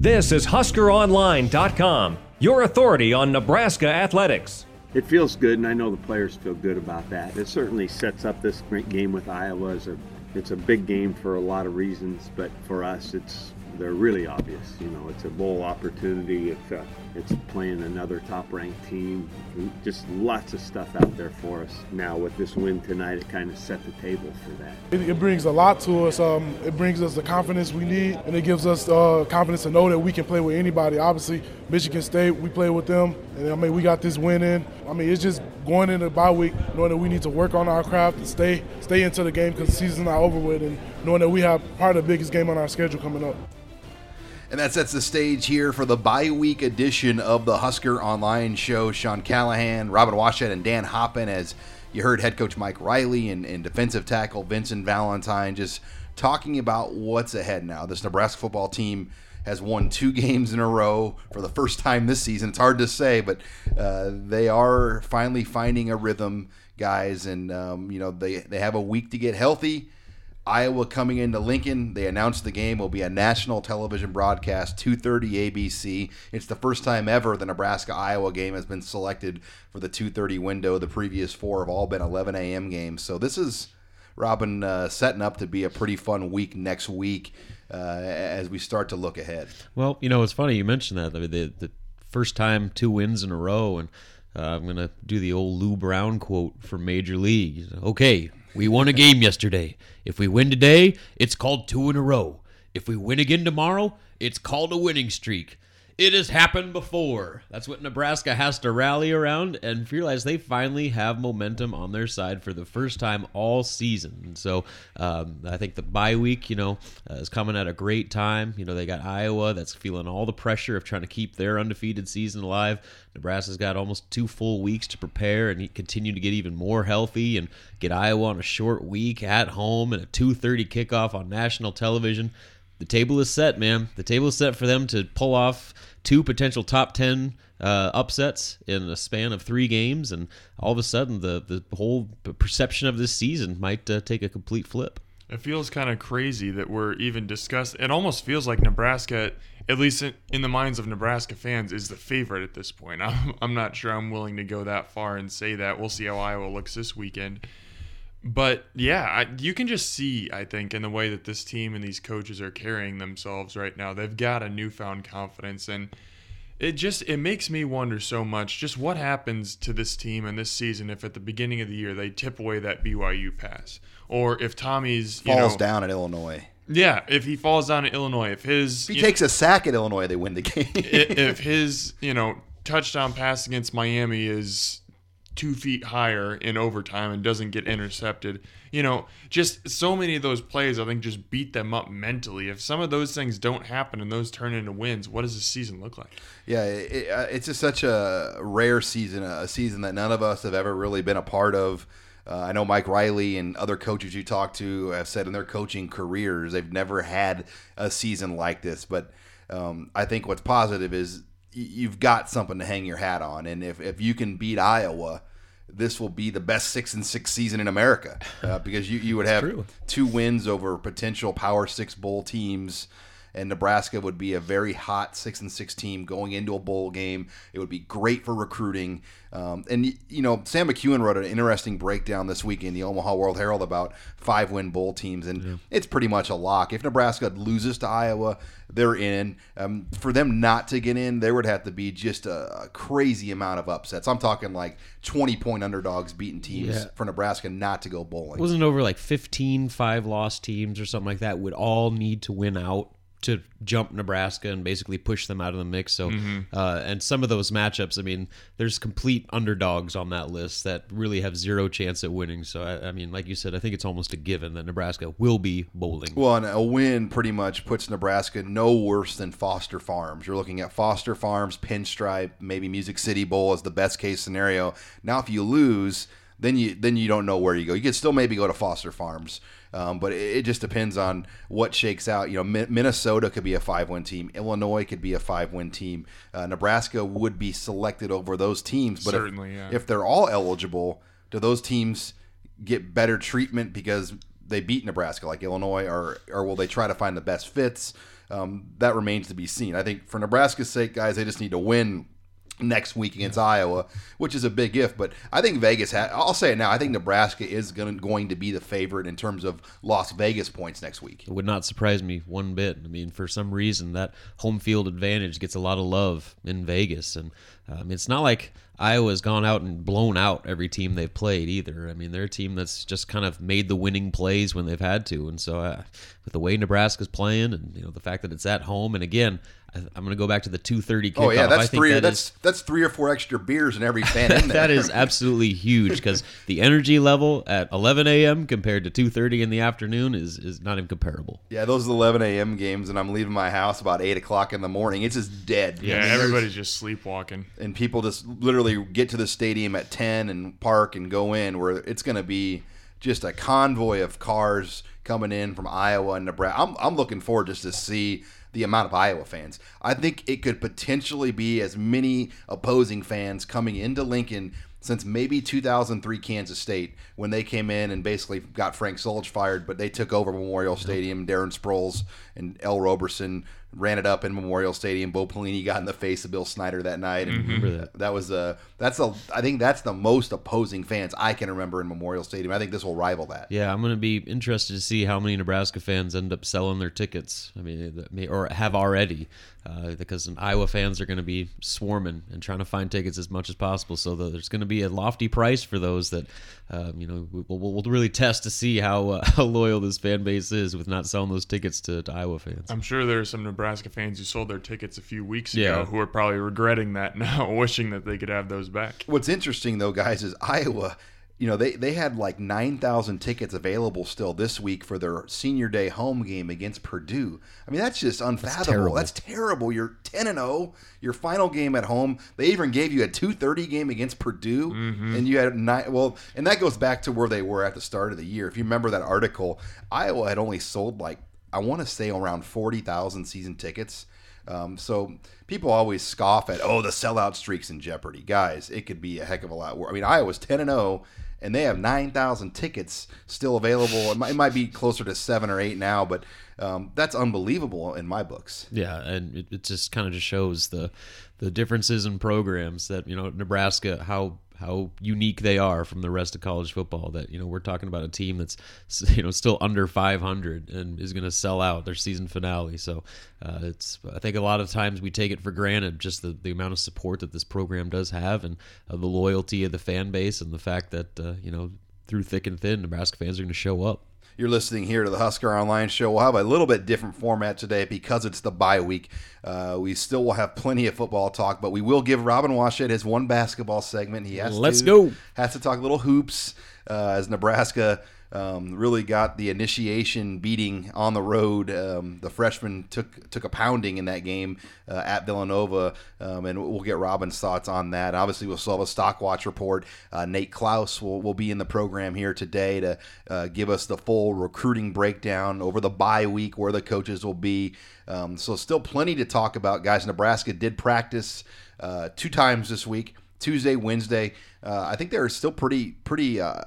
This is HuskerOnline.com, your authority on Nebraska athletics. It feels good, and I know the players feel good about that. It certainly sets up this great game with Iowa as a it's a big game for a lot of reasons, but for us, it's they're really obvious. You know, it's a bowl opportunity. It's uh, it's playing another top-ranked team. Just lots of stuff out there for us. Now with this win tonight, it kind of set the table for that. It, it brings a lot to us. Um, it brings us the confidence we need, and it gives us uh, confidence to know that we can play with anybody. Obviously, Michigan State, we play with them, and I mean we got this win in. I mean it's just going into the bye week, knowing that we need to work on our craft and stay stay into the game because the season's not over with, and knowing that we have part of the biggest game on our schedule coming up. And that sets the stage here for the bye week edition of the Husker Online Show. Sean Callahan, Robin Washut, and Dan Hoppen, as you heard head coach Mike Riley and, and defensive tackle Vincent Valentine just talking about what's ahead now. This Nebraska football team has won two games in a row for the first time this season. It's hard to say, but uh, they are finally finding a rhythm, guys. And, um, you know, they, they have a week to get healthy. Iowa coming into Lincoln. They announced the game will be a national television broadcast, 2:30 ABC. It's the first time ever the Nebraska Iowa game has been selected for the 2:30 window. The previous four have all been 11 a.m. games. So this is Robin uh, setting up to be a pretty fun week next week uh, as we start to look ahead. Well, you know, it's funny you mentioned that. I mean, the, the first time two wins in a row, and uh, I'm to do the old Lou Brown quote from Major League. Okay, we won a game yesterday. If we win today, it's called two in a row. If we win again tomorrow, it's called a winning streak. It has happened before. That's what Nebraska has to rally around and realize they finally have momentum on their side for the first time all season. So um, I think the bye week, you know, uh, is coming at a great time. You know, they got Iowa that's feeling all the pressure of trying to keep their undefeated season alive. Nebraska's got almost two full weeks to prepare and continue to get even more healthy and get Iowa on a short week at home and a 2:30 kickoff on national television. The table is set, man. The table is set for them to pull off two potential top 10 uh, upsets in a span of three games, and all of a sudden, the, the whole perception of this season might uh, take a complete flip. It feels kind of crazy that we're even discussing. It almost feels like Nebraska, at least in, in, the minds of Nebraska fans, is the favorite at this point. I'm, I'm not sure I'm willing to go that far and say that. We'll see how Iowa looks this weekend. But yeah, I, you can just see, I think, in the way that this team and these coaches are carrying themselves right now. They've got a newfound confidence, and it just it makes me wonder so much just what happens to this team and this season if at the beginning of the year they tip away that BYU pass, or if Tommy's falls know, down at Illinois. Yeah, if he falls down at Illinois, if his if he takes know, a sack at Illinois, they win the game. if his you know touchdown pass against Miami is two feet higher in overtime and doesn't get intercepted. You know, just so many of those plays, I think, just beat them up mentally. If some of those things don't happen and those turn into wins, what does the season look like? Yeah, it, it's just such a rare season, a season that none of us have ever really been a part of. Uh, I know Mike Riley and other coaches you talk to have said in their coaching careers they've never had a season like this. But um, I think what's positive is you've got something to hang your hat on. And if, if you can beat Iowa, this will be the best six and six season in America uh, because you, you would have two wins over potential Power Six bowl teams. And Nebraska would be a very hot six and six team going into a bowl game. It would be great for recruiting. Um, and you know, Sam McKewon wrote an interesting breakdown this week in the Omaha World Herald about five win bowl teams, and yeah. it's pretty much a lock. If Nebraska loses to Iowa, they're in. Um, for them not to get in, there would have to be just a, a, crazy amount of upsets. I'm talking like 20 point underdogs beating teams yeah. for Nebraska not to go bowling. Wasn't over like 15 five loss teams or something like that would all need to win out to jump Nebraska and basically push them out of the mix. So, uh, and some of those matchups, I mean, there's complete underdogs on that list that really have zero chance at winning. So, I, I mean, like you said, I think it's almost a given that Nebraska will be bowling. Well, and a win pretty much puts Nebraska no worse than Foster Farms. You're looking at Foster Farms, Pinstripe, maybe Music City Bowl as the best case scenario. Now, if you lose, then you then you don't know where you go. You could still maybe go to Foster Farms, um, but it, it just depends on what shakes out. You know, Mi- Minnesota could be a five-win team. Illinois could be a five-win team. Uh, Nebraska would be selected over those teams. But Certainly, if, yeah. if they're all eligible, do those teams get better treatment because they beat Nebraska, like Illinois, or or will they try to find the best fits? Um, that remains to be seen. I think for Nebraska's sake, guys, they just need to win next week against Iowa, which is a big if. But I think Vegas. Ha- I'll say it now. I think Nebraska is going going to be the favorite in terms of Las Vegas points next week. It would not surprise me one bit. I mean, for some reason, that home field advantage gets a lot of love in Vegas, and um, it's not like Iowa's gone out and blown out every team they've played either. I mean, they're a team that's just kind of made the winning plays when they've had to, and so uh, with the way Nebraska's playing, and you know the fact that it's at home, and again, I, I'm going to go back to the 2:30 kickoff. Oh yeah, I that's think three. that that's is- that's three or four extra beers in every fan in there. that is absolutely huge because the energy level at 11 a.m. compared to 2:30 in the afternoon is is not even comparable. Yeah, those are 11 a.m. games, and I'm leaving my house about eight o'clock in the morning. It's just dead. Yeah, I mean, everybody's just sleepwalking. And people just literally get to the stadium at 10 and park and go in where it's going to be just a convoy of cars coming in from Iowa and Nebraska. I'm, I'm looking forward just to see the amount of Iowa fans. I think it could potentially be as many opposing fans coming into Lincoln since maybe 2003 Kansas State when they came in and basically got Frank Solich fired, but they took over Memorial Stadium. Darren Sproles and Ell Roberson ran it up in Memorial Stadium. Bo Pelini got in the face of Bill Snyder that night, and Remember that. that was a that's a I think that's the most opposing fans I can remember in Memorial Stadium. I think this will rival that. Yeah, I'm going to be interested to see how many Nebraska fans end up selling their tickets. I mean, that may- or have already, uh, because Iowa fans are going to be swarming and trying to find tickets as much as possible. So that there's going to be a lofty price for those that, um, you know, we'll, we'll, we'll really test to see how uh, how loyal this fan base is with not selling those tickets to, to Iowa fans. I'm sure there are some Nebraska fans who sold their tickets a few weeks Yeah. ago who are probably regretting that now, wishing that they could have those back. What's interesting though, guys, is Iowa. You know, they, they had like 9,000 tickets available still this week for their senior day home game against Purdue. I mean, that's just unfathomable. terrible. That's terrible. You're 10 and 0, your final game at home. They even gave you a 2:30 game against Purdue and you had nine well, and that goes back to where they were at the start of the year. If you remember that article, Iowa had only sold like I want to say around 40,000 season tickets. Um, so people always scoff at, oh, the sellout streak's in jeopardy. Guys, it could be a heck of a lot worse. I mean, Iowa's 10 and 0, and they have 9,000 tickets still available. It might, it might be closer to seven or eight now, but um, that's unbelievable in my books. Yeah, and it, it just kind of just shows the the differences in programs that you know Nebraska how how unique they are from the rest of college football. That you know we're talking about a team that's you know still under 500 and is going to sell out their season finale. So uh, it's I think a lot of times we take it for granted just the, the amount of support that this program does have and uh, the loyalty of the fan base and the fact that uh, you know through thick and thin Nebraska fans are going to show up. You're listening here to the Husker Online Show. We'll have a little bit different format today because it's the bye week. Uh, we still will have plenty of football talk, but we will give Robin Washut his one basketball segment. He has Let's to, go. Has to talk a little hoops uh, as Nebraska um, really got the initiation beating on the road. Um, the freshman took took a pounding in that game uh, at Villanova, um, and we'll get Robin's thoughts on that. Obviously, we'll still have a stock watch report. Uh, Nate Clouse will, will be in the program here today to uh, give us the full recruiting breakdown over the bye week, where the coaches will be. Um, so, still plenty to talk about, guys. Nebraska did practice uh, two times this week. Tuesday, Wednesday. Uh, I think they were still pretty pretty uh,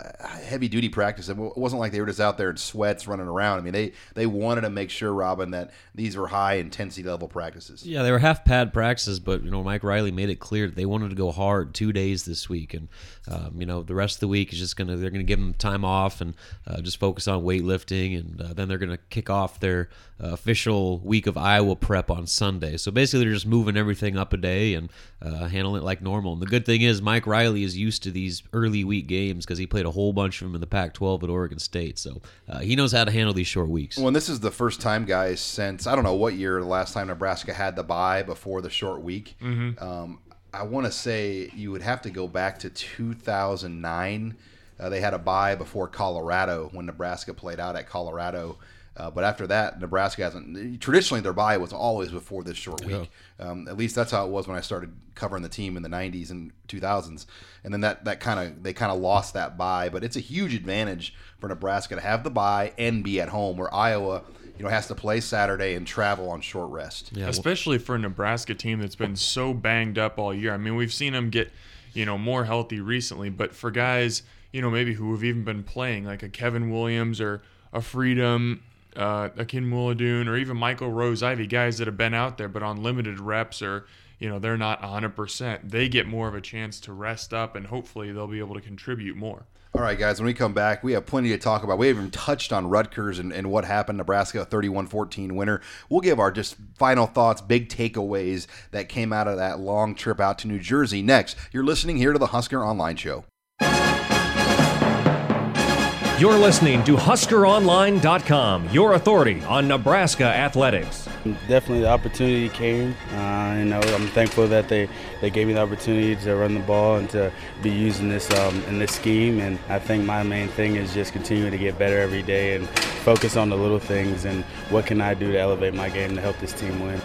heavy duty practice. It wasn't like they were just out there in sweats running around. I mean, they they wanted to make sure, Robin, that these were high intensity level practices. Yeah, they were half pad practices, but you know Mike Riley made it clear that they wanted to go hard two days this week, and um, you know the rest of the week is just gonna they're gonna give them time off and uh, just focus on weightlifting, and uh, then they're gonna kick off their uh, official week of Iowa prep on Sunday. So basically, they're just moving everything up a day and uh, handling it like normal. And the good good thing is Mike Riley is used to these early week games because he played a whole bunch of them in the Pac-12 at Oregon State, so uh, he knows how to handle these short weeks. Well, and this is the first time, guys, since I don't know what year the last time Nebraska had the bye before the short week. Mm-hmm. Um, I want to say you would have to go back to 2009. Uh, they had a bye before Colorado when Nebraska played out at Colorado. Uh, but after that, Nebraska hasn't. Traditionally, their bye was always before this short week. Um, at least that's how it was when I started covering the team in the '90s and 2000s. And then that that kind of they kind of lost that bye. But it's a huge advantage for Nebraska to have the bye and be at home, where Iowa, you know, has to play Saturday and travel on short rest. Yeah, especially for a Nebraska team that's been so banged up all year. I mean, we've seen them get, you know, more healthy recently, but for guys, you know, maybe who have even been playing, like a Kevin Williams or a Freedom, uh, Akinmoladun, or even Michael Rose-Ivey, guys that have been out there but on limited reps or, you know, they're not 100%. They get more of a chance to rest up and hopefully they'll be able to contribute more. All right, guys, when we come back, we have plenty to talk about. We haven't even touched on Rutgers and, and what happened, Nebraska 31 14 winner. We'll give our just final thoughts, big takeaways that came out of that long trip out to New Jersey next. You're listening here to the Husker Online Show. You're listening to HuskerOnline.com, your authority on Nebraska athletics. Definitely, the opportunity came. Uh, you know, I'm thankful that they, they gave me the opportunity to run the ball and to be using this um, in this scheme. And I think my main thing is just continuing to get better every day and focus on the little things and what can I do to elevate my game to help this team win.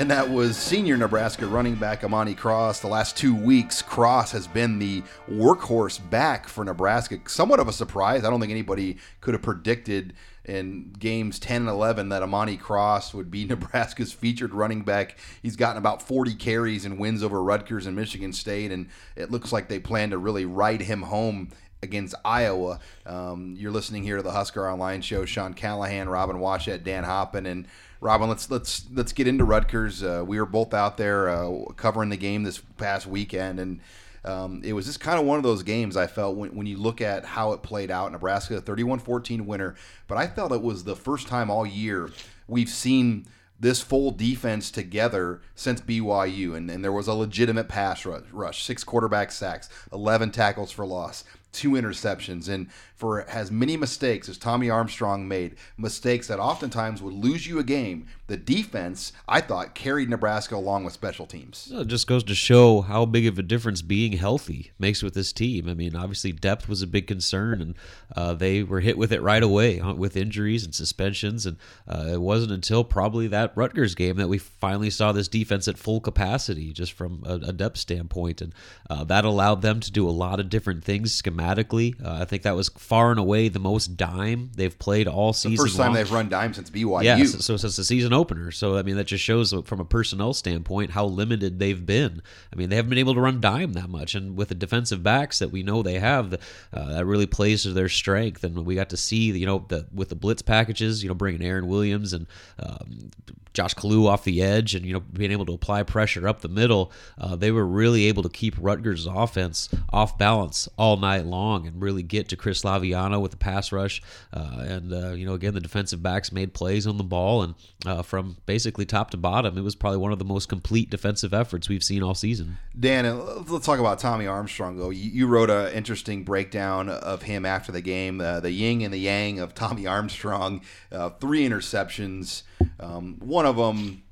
And that was senior Nebraska running back Imani Cross. The last two weeks, Cross has been the workhorse back for Nebraska. Somewhat of a surprise. I don't think anybody could have predicted in games 10 and 11 that Imani Cross would be Nebraska's featured running back. He's gotten about 40 carries and wins over Rutgers and Michigan State, and it looks like they plan to really ride him home against Iowa. Um, you're listening here to the Husker Online Show. Sean Callahan, Robin Washut, Dan Hoppen, and Robin. Let's let's let's get into Rutgers. Uh, we were both out there uh, covering the game this past weekend, and um, it was just kind of one of those games I felt when, when you look at how it played out. Nebraska, 31-14 winner, but I felt it was the first time all year we've seen this full defense together since BYU, and, and there was a legitimate pass rush, rush, six quarterback sacks, 11 tackles for loss, two interceptions, and for as many mistakes as Tommy Armstrong made, mistakes that oftentimes would lose you a game, the defense, I thought, carried Nebraska along with special teams. It just goes to show how big of a difference being healthy makes with this team. I mean, obviously depth was a big concern, and uh, they were hit with it right away with injuries and suspensions. And uh, it wasn't until probably that Rutgers game that we finally saw this defense at full capacity, just from a, a depth standpoint, and uh, that allowed them to do a lot of different things schematically. Uh, I think that was far and away the most dime they've played all season. The first time long. they've run dime since BYU. Yeah, so, so since the season opener. So I mean, that just shows from a personnel standpoint how limited they've been. I mean, they haven't been able to run dime that much, and with the defensive backs that we know they have, uh, that really plays to their strength. And we got to see, you know, the, with the blitz packages, you know, bringing Aaron Williams and um, Josh Kalu off the edge, and you know, being able to apply pressure up the middle, uh, they were really able to keep Rutgers' offense off balance all night long and really get to Chris Laviano with the pass rush. Uh, and uh, you know, again, the defensive backs made plays on the ball, and uh, from basically top to bottom, it was probably one of the most complete defensive efforts we've seen all season. Dan, let's talk about Tommy Armstrong. Though you, wrote an interesting breakdown of him after the game, the yin and the yang of Tommy Armstrong. Three interceptions. Um, one of them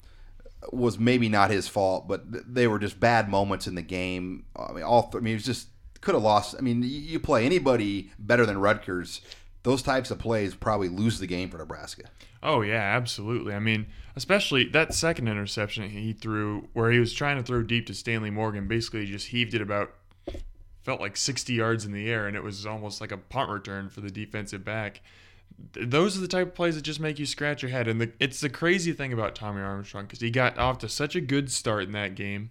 was maybe not his fault, but they were just bad moments in the game. I mean, all. Th- I mean, it was just could have lost. I mean, you, play anybody better than Rutgers. Those types of plays probably lose the game for Nebraska. Oh yeah, absolutely. I mean, especially that second interception he threw, where he was trying to throw deep to Stanley Morgan, basically just heaved it about, felt like 60 yards in the air, and it was almost like a punt return for the defensive back. Those are the type of plays that just make you scratch your head, and the, it's the crazy thing about Tommy Armstrong because he got off to such a good start in that game,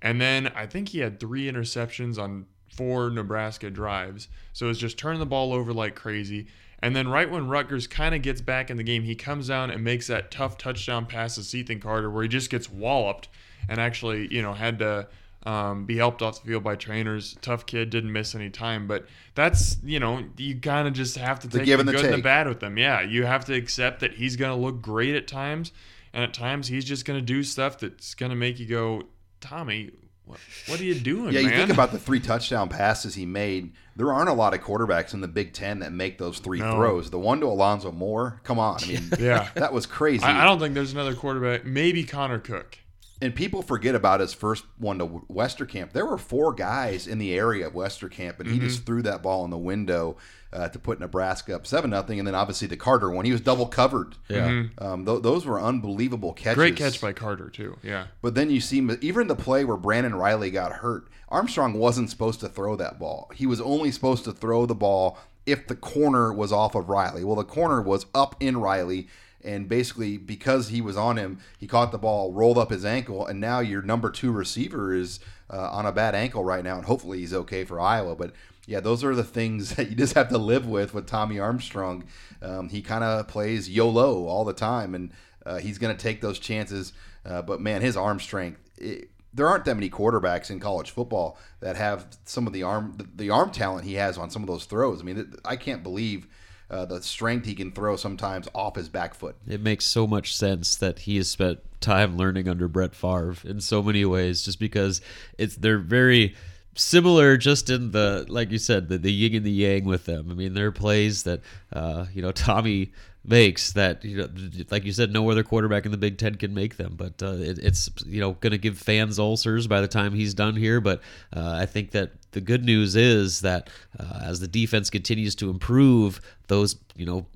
and then I think he had three interceptions on four Nebraska drives. So it's just turning the ball over like crazy. And then right when Rutgers kind of gets back in the game, he comes down and makes that tough touchdown pass to Cethan Carter where he just gets walloped and actually, you know, had to um, be helped off the field by trainers. Tough kid, didn't miss any time. But that's, you know, you kind of just have to take the the good and the bad with them. Yeah, you have to accept that he's going to look great at times. And at times he's just going to do stuff that's going to make you go, Tommy, what, what are you doing, Yeah, you man? think about the three touchdown passes he made. There aren't a lot of quarterbacks in the Big Ten that make those three No. throws. The one to Alonzo Moore, come on, I mean, Yeah. that was crazy. I, I don't think there's another quarterback. Maybe Connor Cook. And people forget about his first one to Westerkamp. There were four guys in the area of Westerkamp, and he just Mm-hmm. threw that ball in the window uh, to put Nebraska up seven nothing. And then obviously the Carter one, he was double covered. Yeah. um, th- those were unbelievable catches. Mm-hmm. Great catch by Carter too. Yeah. But then you see even the play where Brandon Reilly got hurt. Armstrong wasn't supposed to throw that ball. He was only supposed to throw the ball if the corner was off of Reilly. Well, the corner was up in Reilly, and basically because he was on him, he caught the ball, rolled up his ankle, and now your number two receiver is uh, on a bad ankle right now, and hopefully he's okay for Iowa. But yeah, those are the things that you just have to live with with Tommy Armstrong. Um, he kind of plays YOLO all the time, and uh, he's going to take those chances. Uh, but man, his arm strength. It, there aren't that many quarterbacks in college football that have some of the arm the, the arm talent he has on some of those throws. I mean, I can't believe uh, the strength he can throw sometimes off his back foot. It makes so much sense that he has spent time learning under Brett Favre in so many ways, just because it's they're very similar just in the like you said the, the yin and the yang with them i mean there are plays that uh, you know tommy makes that you know like you said no other quarterback in the big ten can make them. But uh, it, it's you know going to give fans ulcers by the time he's done here. But uh, i think that the good news is that uh, as the defense continues to improve those you know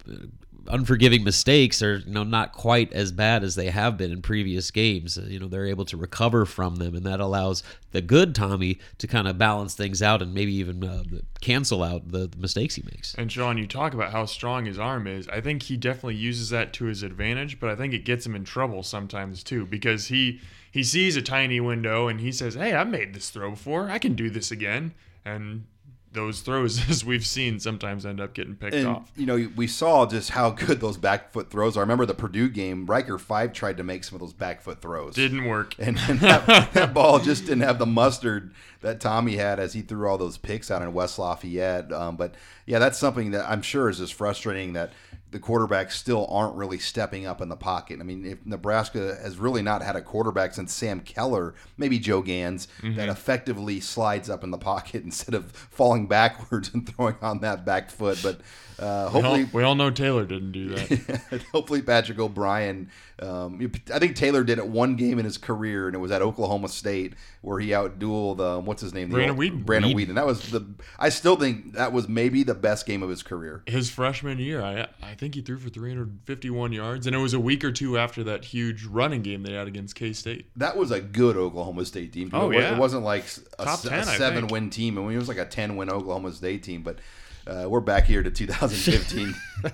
unforgiving mistakes are you know not quite as bad as they have been in previous games. You know they're able to recover from them, and that allows the good Tommy to kind of balance things out and maybe even uh, cancel out the, the mistakes he makes. And Sean, you talk about how strong his arm is. I think he definitely uses that to his advantage, but I think it gets him in trouble sometimes too because he he sees a tiny window and he says, "Hey, I've made this throw before. I can do this again." And those throws, as we've seen, sometimes end up getting picked And off. you know, we saw just how good those back foot throws are. I remember the Purdue game. Ryker Fyfe tried to make some of those back foot throws. Didn't work. and, and that, that ball just didn't have the mustard that Tommy had as he threw all those picks out in West Lafayette. Um, but yeah, that's something that I'm sure is just frustrating that the quarterbacks still aren't really stepping up in the pocket. I mean, if Nebraska has really not had a quarterback since Sam Keller, maybe Joe Ganz, mm-hmm. that effectively slides up in the pocket instead of falling backwards and throwing on that back foot. But uh, We all, hopefully, we all know Taylor didn't do that. hopefully Patrick O'Brien. Um, I think Taylor did it one game in his career, and it was at Oklahoma State where he outdueled um, what's his name, The Brandon Weeden. Brandon Weeden. That was the. I still think that was maybe the best game of his career. His freshman year, I I think he threw for 351 yards, and it was a week or two after that huge running game they had against K State. That was a good Oklahoma State team. Oh, it, yeah. it wasn't like a, Top 10, I a think. seven-win team. I mean, it was like a ten-win Oklahoma State team, but. Uh, we're back here to 2015.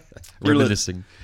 You're li-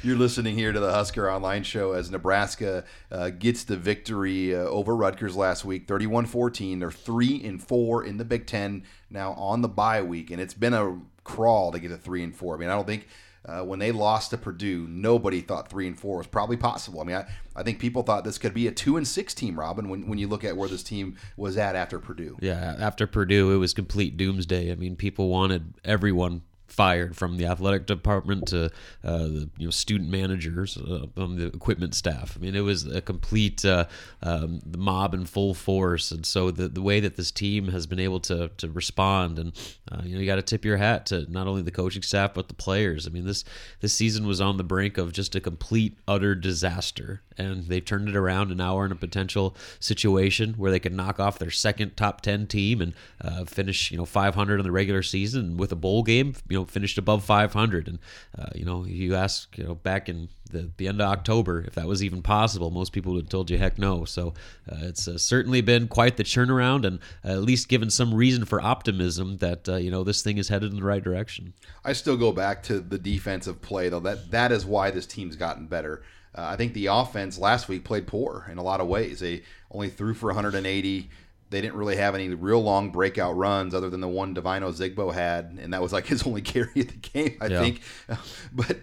You're listening here to the Husker Online Show as Nebraska uh, gets the victory uh, over Rutgers last week, 31-14. They're three and four in the Big Ten now on the bye week, and it's been a crawl to get to three and four. I mean, I don't think uh, when they lost to Purdue, nobody thought three and four was probably possible. I mean, I, I think people thought this could be a two and six team, Robin. When when you look at where this team was at after Purdue. Yeah, after Purdue, it was complete doomsday. I mean, people wanted everyone fired from the athletic department to uh, the you know student managers uh, from the equipment staff. I mean, it was a complete uh, um, the mob in full force, and so the the way that this team has been able to to respond, and uh, you know, you got to tip your hat to not only the coaching staff but the players. I mean, this this season was on the brink of just a complete utter disaster, and they've turned it around, and now we're in a potential situation where they could knock off their second top ten team and uh, finish you know 500 in the regular season with a bowl game, you know, finished above 500. And uh, you know, you ask you know back in the, the end of October if that was even possible. Most people would have told you heck no. So uh, it's uh, certainly been quite the turnaround, and uh, at least given some reason for optimism that uh, you know this thing is headed in the right direction. I still go back to the defensive play though. That that is why this team's gotten better. Uh, I think the offense last week played poor in a lot of ways. They only threw for 180. They didn't really have any real long breakout runs other than the one Devine Ozigbo had, and that was like his only carry of the game, I Yeah. think. But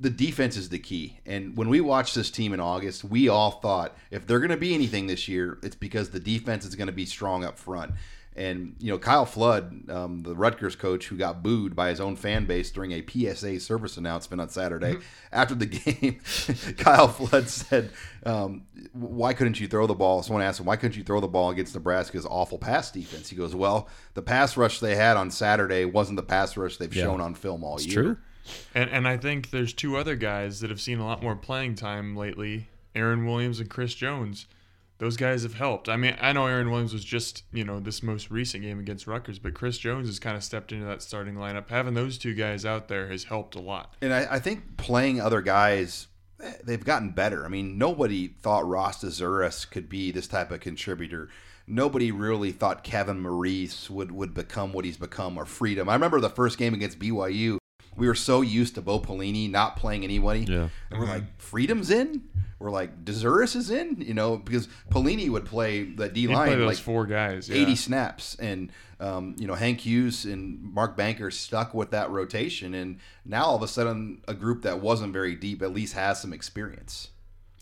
the defense is the key. And when we watched this team in August, we all thought if they're going to be anything this year, it's because the defense is going to be strong up front. And you know Kyle Flood, um, the Rutgers coach, who got booed by his own fan base during a PSA service announcement on Saturday Mm-hmm. after the game, Kyle Flood said, um, "Why couldn't you throw the ball?" Someone asked him, "Why couldn't you throw the ball against Nebraska's awful pass defense?" He goes, "Well, the pass rush they had on Saturday wasn't the pass rush they've Yeah. shown on film all It's year." true. And and I think there's two other guys that have seen a lot more playing time lately, Aaron Williams and Chris Jones. Those guys have helped. I mean, I know Aaron Williams was just, you know, this most recent game against Rutgers, but Chris Jones has kind of stepped into that starting lineup. Having those two guys out there has helped a lot. And I, I think playing other guys, eh, they've gotten better. I mean, nobody thought Ross Dzuris could be this type of contributor. Nobody really thought Kevin Maurice would, would become what he's become or freedom. I remember the first game against BYU. We were so used to Bo Pelini not playing anybody. Yeah. And we're like, Freedom's in? We're like, Dzuris is in? You know, because Pelini would play the D He line those like four guys. Yeah. 80 snaps and um, you know hank hughes and mark banker stuck with that rotation and now all of a sudden a group that wasn't very deep at least has some experience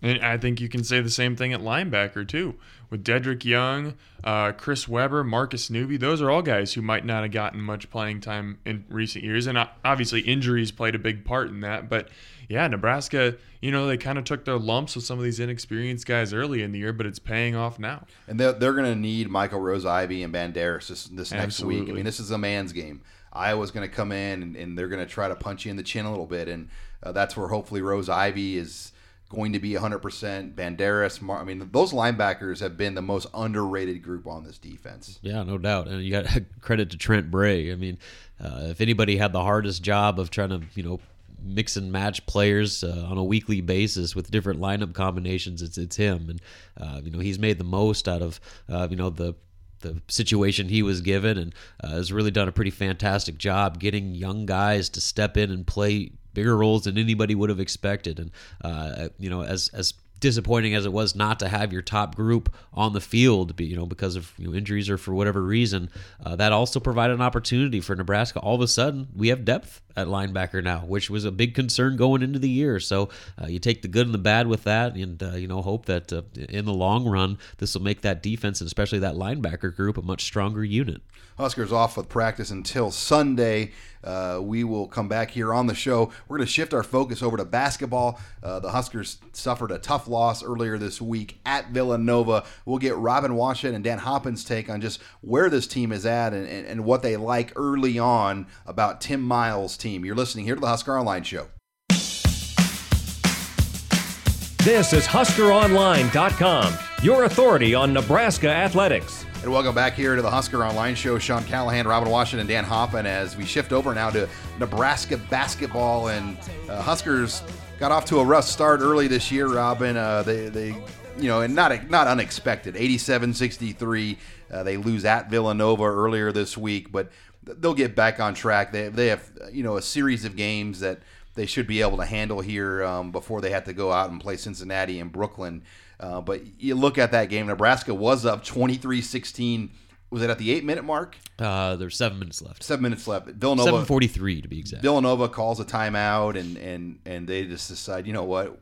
And I think you can say the same thing at linebacker too, with Dedrick Young, uh, Chris Weber, Marcus Newby. Those are all guys who might not have gotten much playing time in recent years, and uh, obviously injuries played a big part in that. But yeah, Nebraska, you know, they kind of took their lumps with some of these inexperienced guys early in the year, but it's paying off now. and they're, they're going to need michael rose-ivey and banderas this, this next week i mean this is a man's game iowa's going to come in and, and they're going to try to punch you in the chin a little bit and uh, that's where hopefully rose ivy is going to be 100% banderas Mar- i mean those linebackers have been the most underrated group on this defense Yeah, no doubt. And you got credit to Trent Bray. I mean, uh, if anybody had the hardest job of trying to, you know, mix and match players uh, on a weekly basis with different lineup combinations, it's it's him. And uh, you know, he's made the most out of uh, you know the the situation he was given, and uh, has really done a pretty fantastic job getting young guys to step in and play bigger roles than anybody would have expected. And uh, you know, as as disappointing as it was not to have your top group on the field, you know, because of you know, injuries or for whatever reason, uh, that also provided an opportunity for Nebraska. All of a sudden, we have depth at linebacker now, which was a big concern going into the year. So uh, you take the good and the bad with that, and uh, you know, hope that uh, in the long run, this will make that defense and especially that linebacker group a much stronger unit. Huskers off with practice until Sunday. Uh, we will come back here on the show. We're going to shift our focus over to basketball. Uh, the Huskers suffered a tough loss earlier this week at Villanova. We'll get Robin Washut and Dan Hoppen's take on just where this team is at and, and, and what they like early on about Tim Miles' team. You're listening here to the Husker Online Show. This is HuskerOnline.com, your authority on Nebraska athletics. And welcome back here to the Husker Online Show. Sean Callahan, Robin Washington, Dan Hoppen as we shift over now to Nebraska basketball. And uh, Huskers got off to a rough start early this year, Robin. Uh, they, they, you know, and not not unexpected. 87-63. Uh, they lose at Villanova earlier this week, but they'll get back on track. They, they have, you know, a series of games that they should be able to handle here um, before they have to go out and play Cincinnati and Brooklyn. Uh, but you look at that game, Nebraska was up 23 16. Was it at the eight minute mark? Uh, there's seven minutes left. Seven minutes left. Villanova. Seven forty-three to be exact. Villanova calls a timeout, and, and, and they just decide, you know what,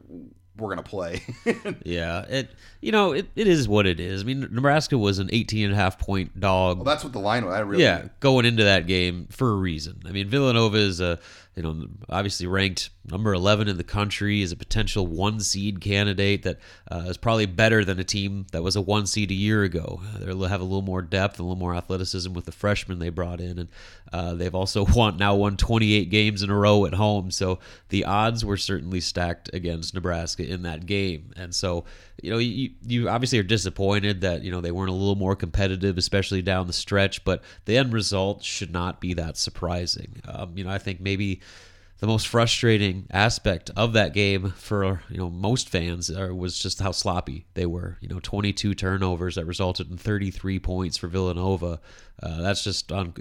we're going to play. Yeah, it you know it, it is what it is. I mean, Nebraska was an 18 and a half point dog. well, that's what the line was. I really, yeah, going into that game for a reason. I mean, Villanova is a you know obviously ranked number 11 in the country, is a potential one seed candidate that uh, is probably better than a team that was a one seed a year ago. They'll have a little more depth, a little more athleticism with the freshmen they brought in, and uh, they've also won now won 28 games in a row at home. So the odds were certainly stacked against Nebraska in that game, and so you know you you obviously are disappointed that you know they weren't a little more competitive, especially down the stretch. But the end result should not be that surprising. Um, you know, I think maybe the most frustrating aspect of that game for you know most fans was just how sloppy they were. You know, 22 turnovers that resulted in 33 points for Villanova. Uh, that's just on.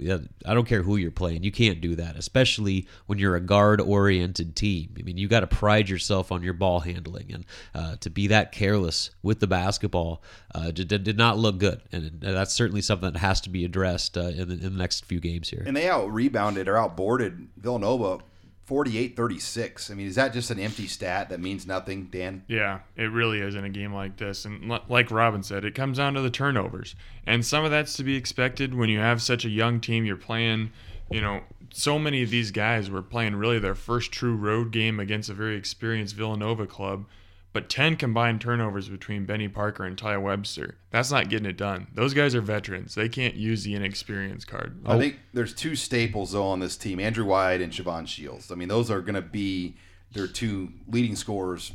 I don't care who you're playing, you can't do that, especially when you're a guard-oriented team. I mean, you got to pride yourself on your ball handling, and uh, to be that careless with the basketball uh, did, did not look good, and that's certainly something that has to be addressed uh, in, the, in the next few games here. And they out rebounded or outboarded Villanova 48 36. I mean, is that just an empty stat that means nothing, Dan? Yeah, it really is in a game like this. And like Robin said, it comes down to the turnovers. And some of that's to be expected when you have such a young team. You're playing, you know, so many of these guys were playing really their first true road game against a very experienced Villanova club. But 10 combined turnovers between Benny Parker and Ty Webster. That's not getting it done. Those guys are veterans. They can't use the inexperience card. I oh. think there's two staples though on this team: Andrew White and Shavon Shields. I mean, those are going to be their two leading scorers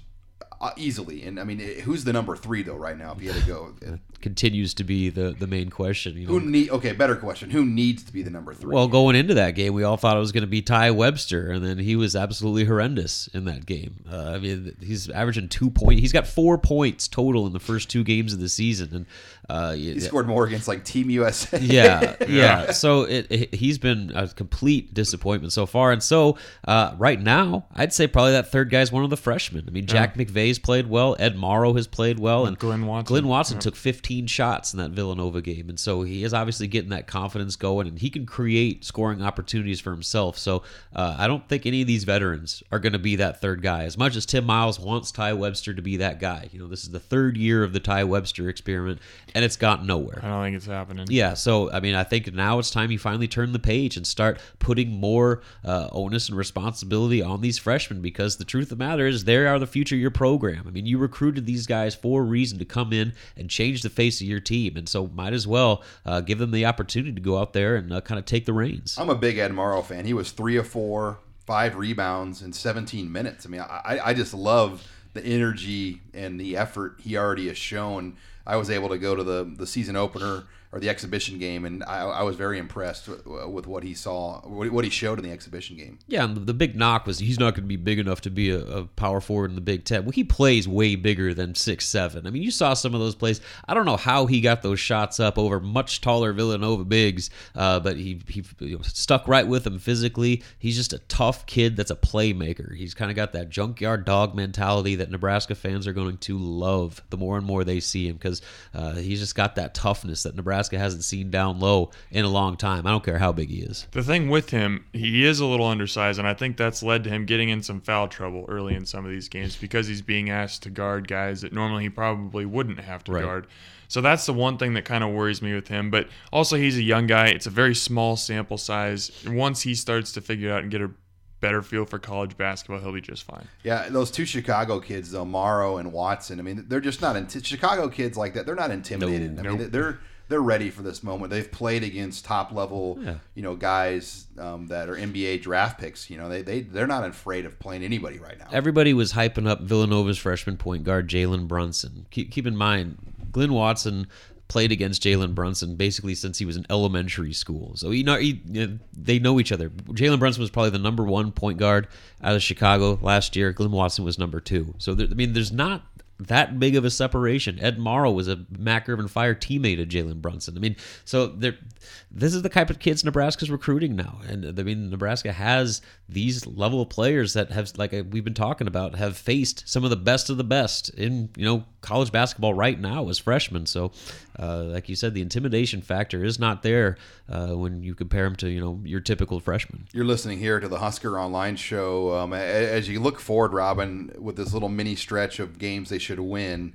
uh, easily. And I mean, who's the number three though right now? If you had to go, Continues to be the the main question. You know, who need? Okay, better question: Who needs to be the number three? Well, going into that game, we all thought it was going to be Ty Webster, and then he was absolutely horrendous in that game. Uh, I mean, he's averaging two point. He's got four points total in the first two games of the season, and uh, he scored more against like Team USA. yeah, yeah. So it, it, he's been a complete disappointment so far, and so uh, right now, I'd say probably that third guy's one of the freshmen. I mean, Jack yeah. McVey's played well, Ed Morrow has played well, and Glynn Watson. Glynn Watson yeah. took 15 shots in that Villanova game, and so he is obviously getting that confidence going, and he can create scoring opportunities for himself. So uh, I don't think any of these veterans are going to be that third guy. As much as Tim Miles wants Ty Webster to be that guy, you know, this is the third year of the Ty Webster experiment, and it's gotten nowhere. I don't think it's happening. Yeah, so I mean, I think now it's time you finally turn the page and start putting more uh, onus and responsibility on these freshmen because the truth of the matter is they are the future of your program. I mean, you recruited these guys for a reason to come in and change the face of your team, and so might as well uh, give them the opportunity to go out there and uh, kind of take the reins. I'm a big Ed Morrow fan. He was three of four, five rebounds in 17 minutes. I mean, I, I just love the energy and the effort he already has shown. I was able to go to the the season opener or the exhibition game, and I, I was very impressed with, with, what he saw, what he showed in the exhibition game. Yeah, and the big knock was he's not going to be big enough to be a, a, power forward in the Big Ten. Well, he plays way bigger than six seven. I mean, you saw some of those plays. I don't know how he got those shots up over much taller Villanova bigs, uh, but he he you know, stuck right with them physically. He's just a tough kid that's a playmaker. He's kind of got that junkyard dog mentality that Nebraska fans are going to love the more and more they see him because uh, he's just got that toughness that Nebraska Nebraska hasn't seen down low in a long time. I don't care how big he is. The thing with him, he is a little undersized, and I think that's led to him getting in some foul trouble early in some of these games because he's being asked to guard guys that normally he probably wouldn't have to right. guard. So that's the one thing that kind of worries me with him. But also, he's a young guy. It's a very small sample size. Once he starts to figure out and get a better feel for college basketball, he'll be just fine. Yeah, those two Chicago kids, though, Morrow and Watson. I mean, they're just not inti- Chicago kids like that. They're not intimidated. Nope. I mean, they're they're ready for this moment. They've played against top level, yeah. you know, guys um, that are NBA draft picks. You know, they they they're not afraid of playing anybody right now. Everybody was hyping up Villanova's freshman point guard Jalen Brunson. Keep keep in mind, Glynn Watson played against Jalen Brunson basically since he was in elementary school. So know, he, you know they know each other. Jalen Brunson was probably the number one point guard out of Chicago last year. Glynn Watson was number two. So there, I mean, there's not that big of a separation. Ed Morrow was a Mac Irvin Fire teammate of Jalen Brunson. I mean, so this is the type of kids Nebraska's recruiting now, and I mean, Nebraska has these level of players that have, like uh, we've been talking about, have faced some of the best of the best in you know college basketball right now as freshmen. So, uh, like you said, the intimidation factor is not there uh, when you compare them to you know your typical freshman. You're listening here to the Husker Online Show. Um, as you look forward, Robin, with this little mini stretch of games they should win.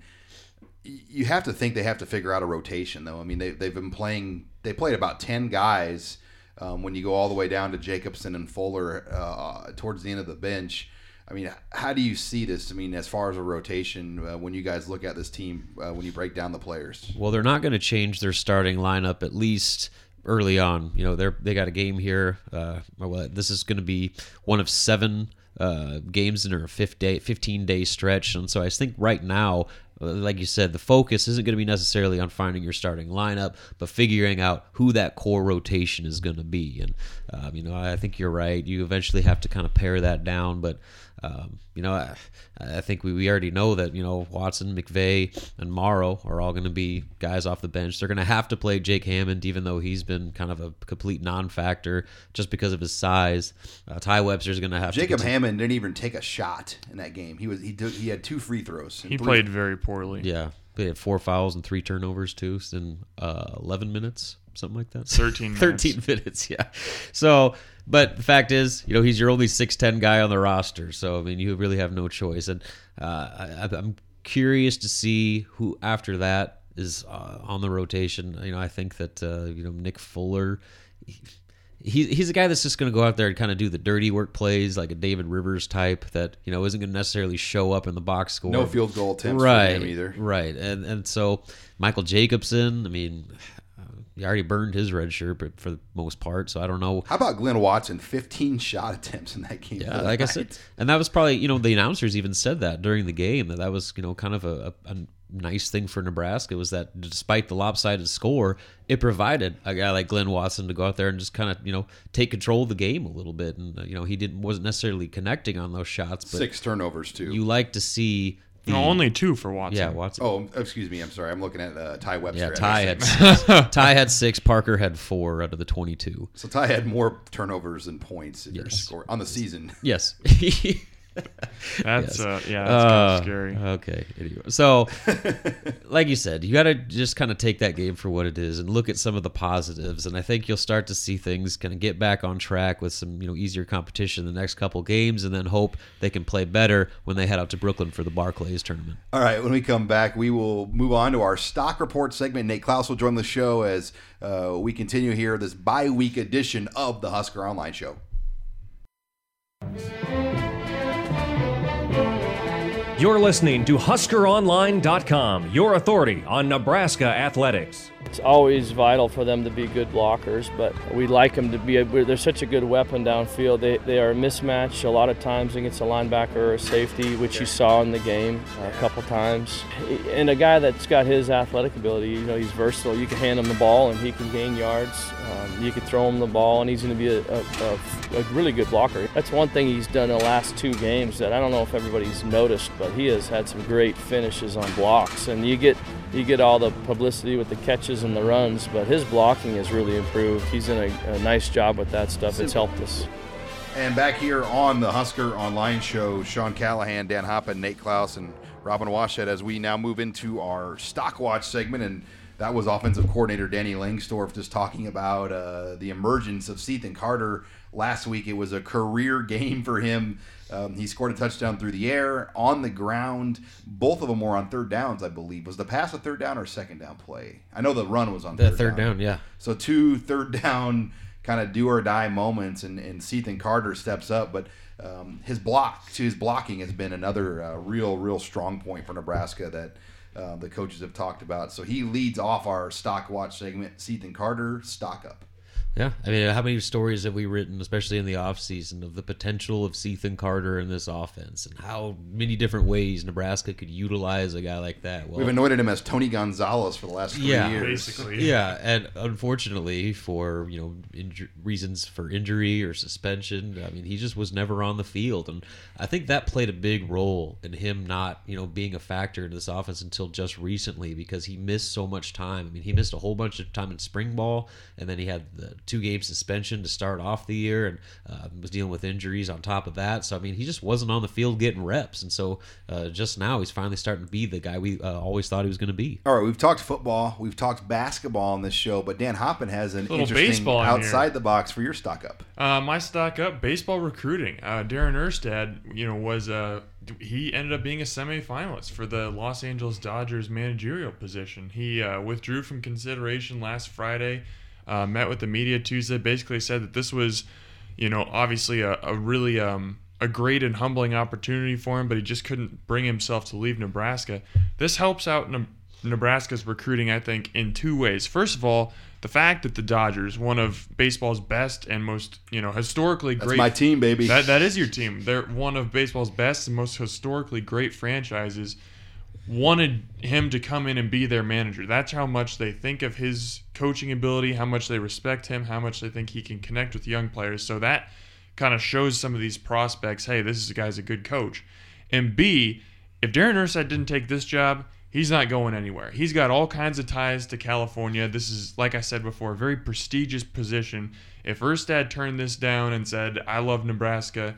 You have to think they have to figure out a rotation, though. I mean, they, they've been playing, they played about 10 guys um, when you go all the way down to Jacobson and Fuller uh, towards the end of the bench. I mean, how do you see this? I mean, as far as a rotation, uh, when you guys look at this team, uh, when you break down the players. Well, they're not going to change their starting lineup at least early on. You know, they're they got a game here. Uh, well, this is going to be one of seven uh, games in a fifth day, 15 day stretch. And so I think right now, like you said, the focus isn't going to be necessarily on finding your starting lineup, but figuring out who that core rotation is going to be. And, um, you know, I think you're right. You eventually have to kind of pare that down, but um, you know, I, I, think we, we already know that, you know, Watson, McVey, and Morrow are all going to be guys off the bench. They're going to have to play Jake Hammond, even though he's been kind of a complete non factor just because of his size. Uh, Ty Webster's going to have Jacob to. Hammond didn't even take a shot in that game. He was he did, he had two free throws. He played very poorly. Yeah. they had four fouls and three turnovers, too, in uh, 11 minutes. something like that. 13 13 minutes, yeah. So, but the fact is, you know, he's your only 6'10 guy on the roster. So, I mean, you really have no choice. And uh, I, I'm curious to see who after that is uh, on the rotation. You know, I think that, uh, you know, Nick Fuller. He, he, he's a guy that's just going to go out there and kind of do the dirty work plays like a David Rivers type that you know isn't going to necessarily show up in the box score. No field goal attempts right, for him either. Right, and and so Michael Jacobson. I mean, he already burned his red shirt, but for the most part, so I don't know. How about Glynn Watson? 15 shot attempts in that game. Yeah, like I said, and that was probably you know the announcers even said that during the game that that was you know kind of a, a, a nice thing for Nebraska was that despite the lopsided score, it provided a guy like Glynn Watson to go out there and just kind of you know take control of the game a little bit, and uh, you know he didn't wasn't necessarily connecting on those shots, but Six turnovers too. you like to see. The, No, only two for Watson. yeah, Watson. oh, excuse me. I'm sorry. I'm looking at uh, Ty Webster. yeah, Ty had six. Ty had six. Parker had four out of the twenty-two. So Ty had more turnovers and points in your Yes. score on the season. Yes. That's Yes. uh, yeah, that's kind Uh, of scary. Okay. Anyway, so, like you said, you got to just kind of take that game for what it is and look at some of the positives. And I think you'll start to see things kind of get back on track with some you know easier competition the next couple games, and then hope they can play better when they head out to Brooklyn for the Barclays tournament. All right, when we come back, we will move on to our stock report segment. Nate Clouse will join the show as uh, we continue here this bye week edition of the Husker Online Show. You're listening to HuskerOnline.com, your authority on Nebraska athletics. It's always vital for them to be good blockers, but we like them to be. They're such a good weapon downfield. They, they are a mismatch a lot of times against a linebacker or a safety, which you saw in the game a couple times. And a guy that's got his athletic ability, you know, he's versatile. You can hand him the ball and he can gain yards. Um, you can throw him the ball and he's going to be a, a, a, a really good blocker. That's one thing he's done in the last two games that I don't know if everybody's noticed, but he has had some great finishes on blocks. And you get you get all the publicity with the catches and the runs, but his blocking has really improved. He's done a, a nice job with that stuff. It's helped us. And back here on the Husker Online Show, Sean Callahan, Dan Hoppen, Nate Clouse, and Robin Washut as we now move into our Stock Watch segment. And that was offensive coordinator Danny Langsdorf just talking about uh, the emergence of Cethan Carter last week. It was a career game for him. Um, he scored a touchdown through the air, on the ground. Both of them were on third downs, I believe. Was the pass a third down or second down play? I know the run was on The third, third down, yeah. So two third down kind of do or die moments, and, and Cethan Carter steps up, but um, his block to his blocking has been another uh, real, real strong point for Nebraska that uh, the coaches have talked about. So he leads off our stock watch segment. Cethan Carter, stock up. Yeah, I mean, how many stories have we written, especially in the offseason, of the potential of Cethan Carter in this offense and how many different ways Nebraska could utilize a guy like that? Well, We've anointed him as Tony Gonzalez for the last three Yeah. years. Basically. yeah, and unfortunately, for you know inju- reasons for injury or suspension, I mean, he just was never on the field, and I think that played a big role in him not you know being a factor in this offense until just recently because he missed so much time. I mean, he missed a whole bunch of time in spring ball, and then he had the two game suspension to start off the year, and uh, was dealing with injuries on top of that. So I mean, he just wasn't on the field getting reps, and so uh, just now he's finally starting to be the guy we uh, always thought he was going to be. All right, we've talked football, we've talked basketball on this show, but Dan Hoppen has an Little interesting baseball in here. outside the box for your stock up. Uh, my stock up baseball recruiting. Uh, Darren Erstad, you know, was uh, he ended up being a semifinalist for the Los Angeles Dodgers managerial position. He uh, withdrew from consideration last Friday. Uh, met with the media Tuesday. Basically said that this was, you know, obviously a, a really um, a great and humbling opportunity for him, but he just couldn't bring himself to leave Nebraska. This helps out Ne- Nebraska's recruiting, I think, in two ways. First of all, the fact that the Dodgers, one of baseball's best and most, you know, historically That's great my team, baby. that that is your team. They're one of baseball's best and most historically great franchises. Wanted him to come in and be their manager. That's how much they think of his coaching ability, how much they respect him, how much they think he can connect with young players. So that kind of shows some of these prospects, hey, this is a guy's a good coach. And B, if Darren Erstad didn't take this job, he's not going anywhere. He's got all kinds of ties to California. This is, like I said before, a very prestigious position. If Erstad turned this down and said, I love Nebraska,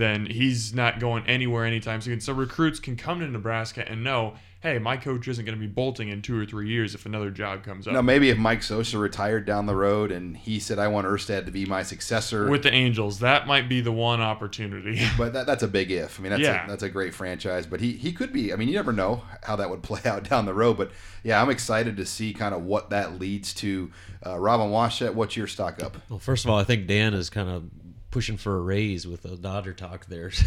then he's not going anywhere anytime soon. So recruits can come to Nebraska and know, hey, my coach isn't going to be bolting in two or three years if another job comes up. Now, maybe if Mike Scioscia retired down the road and he said, I want Erstad to be my successor. With the Angels, that might be the one opportunity. but that, that's a big if. I mean, that's, Yeah. a, that's a great franchise. But he, he could be. I mean, you never know how that would play out down the road. But yeah, I'm excited to see kind of what that leads to. Uh, Robin Washut, what's your stock up? Well, first of all, I think Dan is kind of pushing for a raise with the Dodger talk there.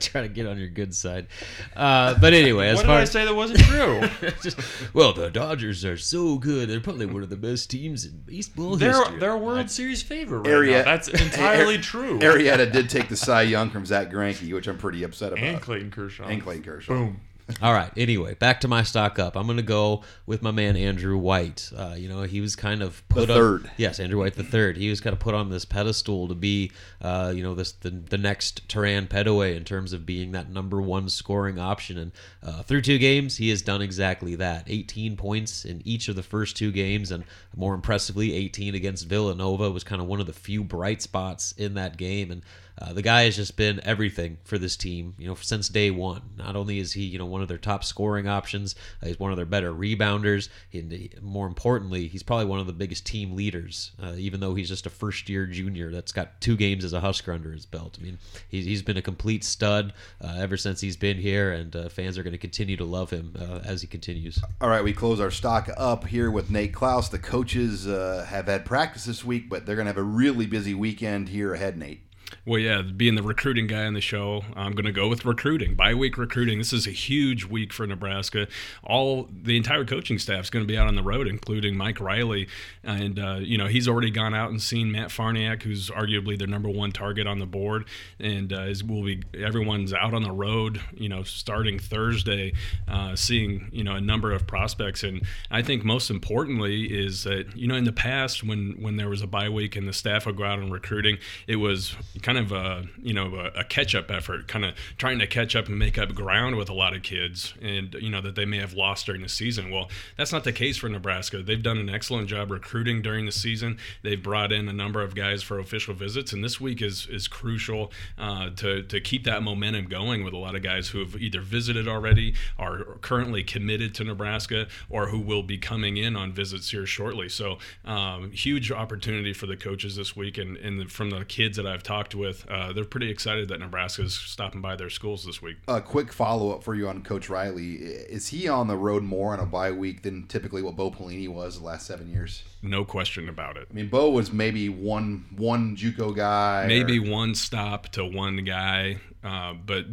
Trying to get on your good side. Uh, but anyway, as what did far I as say that wasn't true? Just- well, the Dodgers are so good. They're probably one of the best teams in baseball they're history. they're a World Series favorite right Arrieta- now. That's entirely Ar- true. Arrieta did take the Cy Young from Zack Greinke, which I'm pretty upset about. and Clayton Kershaw. And Clayton Kershaw. Boom. All right. Anyway, back to my stock up. I'm going to go with my man Andrew White. Uh, you know, he was kind of put The on- third. yes, Andrew White the third. He was kind of put on this pedestal to be, uh, you know, this the, the next Terran Petteway in terms of being that number one scoring option. And uh, through two games, he has done exactly that. 18 points in each of the first two games, and more impressively, 18 against Villanova was kind of one of the few bright spots in that game. And uh, the guy has just been everything for this team, you know, since day one. Not only is he, you know, one of their top scoring options, uh, he's one of their better rebounders, and more importantly, he's probably one of the biggest team leaders. Uh, even though he's just a first-year junior that's got two games as a Husker under his belt. I mean, he's, he's been a complete stud uh, ever since he's been here, and uh, fans are going to continue to love him uh, as he continues. All right, we close our stock up here with Nate Clouse. The coaches have had practice this week, but they're going to have a really busy weekend here ahead, Nate. Well, yeah, being the recruiting guy on the show, I'm going to go with recruiting. Bye week recruiting. This is a huge week for Nebraska. All the entire coaching staff is going to be out on the road, including Mike Riley, and uh, you know he's already gone out and seen Matt Farniok, who's arguably their number one target on the board, and uh, is, will be everyone's out on the road. You know, starting Thursday, uh, seeing you know a number of prospects, and I think most importantly is that you know in the past when when there was a bye week and the staff would go out on recruiting, it was kind of a you know a, a catch up effort, kind of trying to catch up and make up ground with a lot of kids, and you know that they may have lost during the season. Well, that's not the case for Nebraska. They've done an excellent job recruiting during the season. They've brought in a number of guys for official visits, and this week is is crucial uh, to to keep that momentum going with a lot of guys who have either visited already, are currently committed to Nebraska, or who will be coming in on visits here shortly. So, um, huge opportunity for the coaches this week, and, and from the kids that I've talked with, uh, they're pretty excited that Nebraska's stopping by their schools this week. A quick follow up for you on Coach Riley. Is he on the road more on a bye week than typically what Bo Pelini was the last seven years? No question about it. I mean, Bo was maybe one one JUCO guy, Maybe or one stop to one guy, uh, but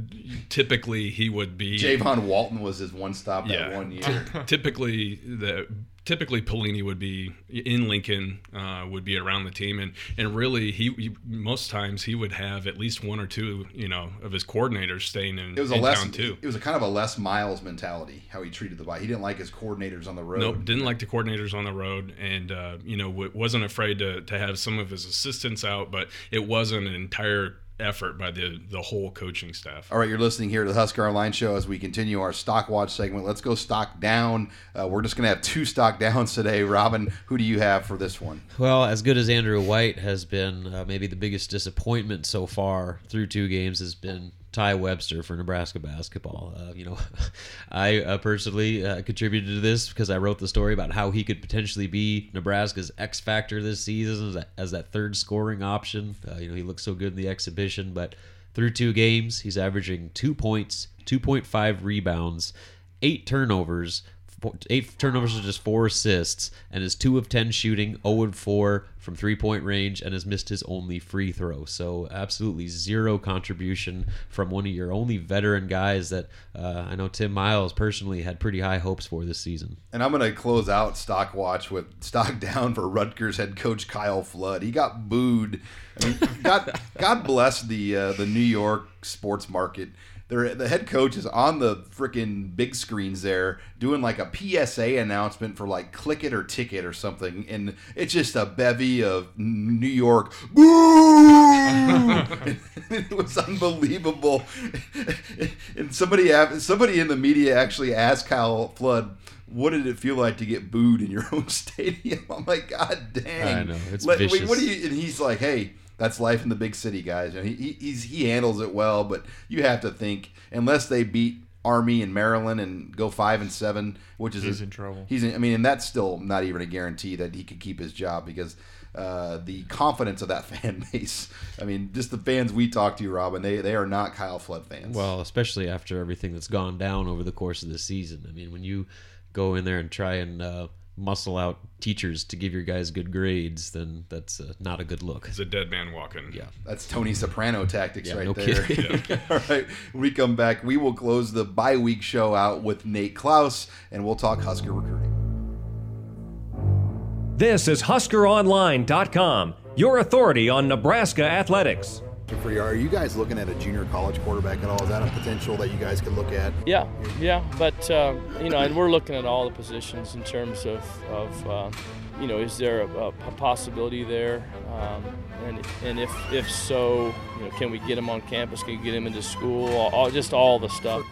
typically he would be. Javon Walton was his one stop yeah. that one year. typically the typically Pelini would be in Lincoln, uh, would be around the team, and and really he, he most times he would have at least one or two, you know, of his coordinators staying in, It was a less. too. It was a kind of a Les Miles mentality how he treated the bye. He didn't like his coordinators on the road. Nope, didn't like the coordinators on the road, and uh, you know w- wasn't afraid to, to have some of his assistants out, but it wasn't an entire effort by the the whole coaching staff. All right, you're listening here to the Husker Online Show as we continue our stock watch segment. Let's go stock down. Uh, we're just going to have two stock downs today. Robin, who do you have for this one? Well, as good as Andrew White has been, uh, maybe the biggest disappointment so far through two games has been Ty Webster for Nebraska basketball. Uh, you know, I uh, personally uh, contributed to this because I wrote the story about how he could potentially be Nebraska's X factor this season as that, as that third scoring option. Uh, you know, he looked so good in the exhibition, but through two games, he's averaging two points, 2.5 rebounds, eight turnovers, four- eight turnovers to just four assists, and is two of ten shooting, 0 and 4 from three point range, and has missed his only free throw. So absolutely zero contribution from one of your only veteran guys that uh, I know Tim Miles personally had pretty high hopes for this season. And I'm going to close out stock watch with stock down for Rutgers head coach Kyle Flood. He got booed. I mean, God, God bless the uh, the New York sports market. Their, the head coach is on the freaking big screens there doing like a PSA announcement for like click it or ticket or something, and it's just a bevy of New York boo. it was unbelievable. and somebody somebody in the media actually asked Kyle Flood what did it feel like to get booed in your own stadium? I'm like, God dang! I know, it's Let- wait, vicious. what do you? And he's like, Hey, that's life in the big city, guys. And he, he he's, he handles it well, but you have to think unless they beat Army and Maryland and go five and seven, which is He's a- in trouble. He's in, I mean, and that's still not even a guarantee that he could keep his job because uh, the confidence of that fan base. I mean, just the fans we talk to, Robin, they they are not Kyle Flood fans. Well, especially after everything that's gone down over the course of the season. I mean, when you go in there and try and uh, muscle out teachers to give your guys good grades, then that's uh, not a good look. It's a dead man walking. Yeah. That's Tony Soprano tactics Yeah, right no there. kidding. All right. When we come back, we will close the bye week show out with Nate Clouse and we'll talk Husker recruiting. This is HuskerOnline.com, your authority on Nebraska athletics. For you, are you guys looking at a junior college quarterback at all? Is that a potential that you guys could look at? Yeah, yeah, but um, you know, and we're looking at all the positions in terms of, of uh, you know, is there a, a possibility there, um, and and if if so, you know, can we get him on campus? Can we get him into school? All, all- just all the stuff.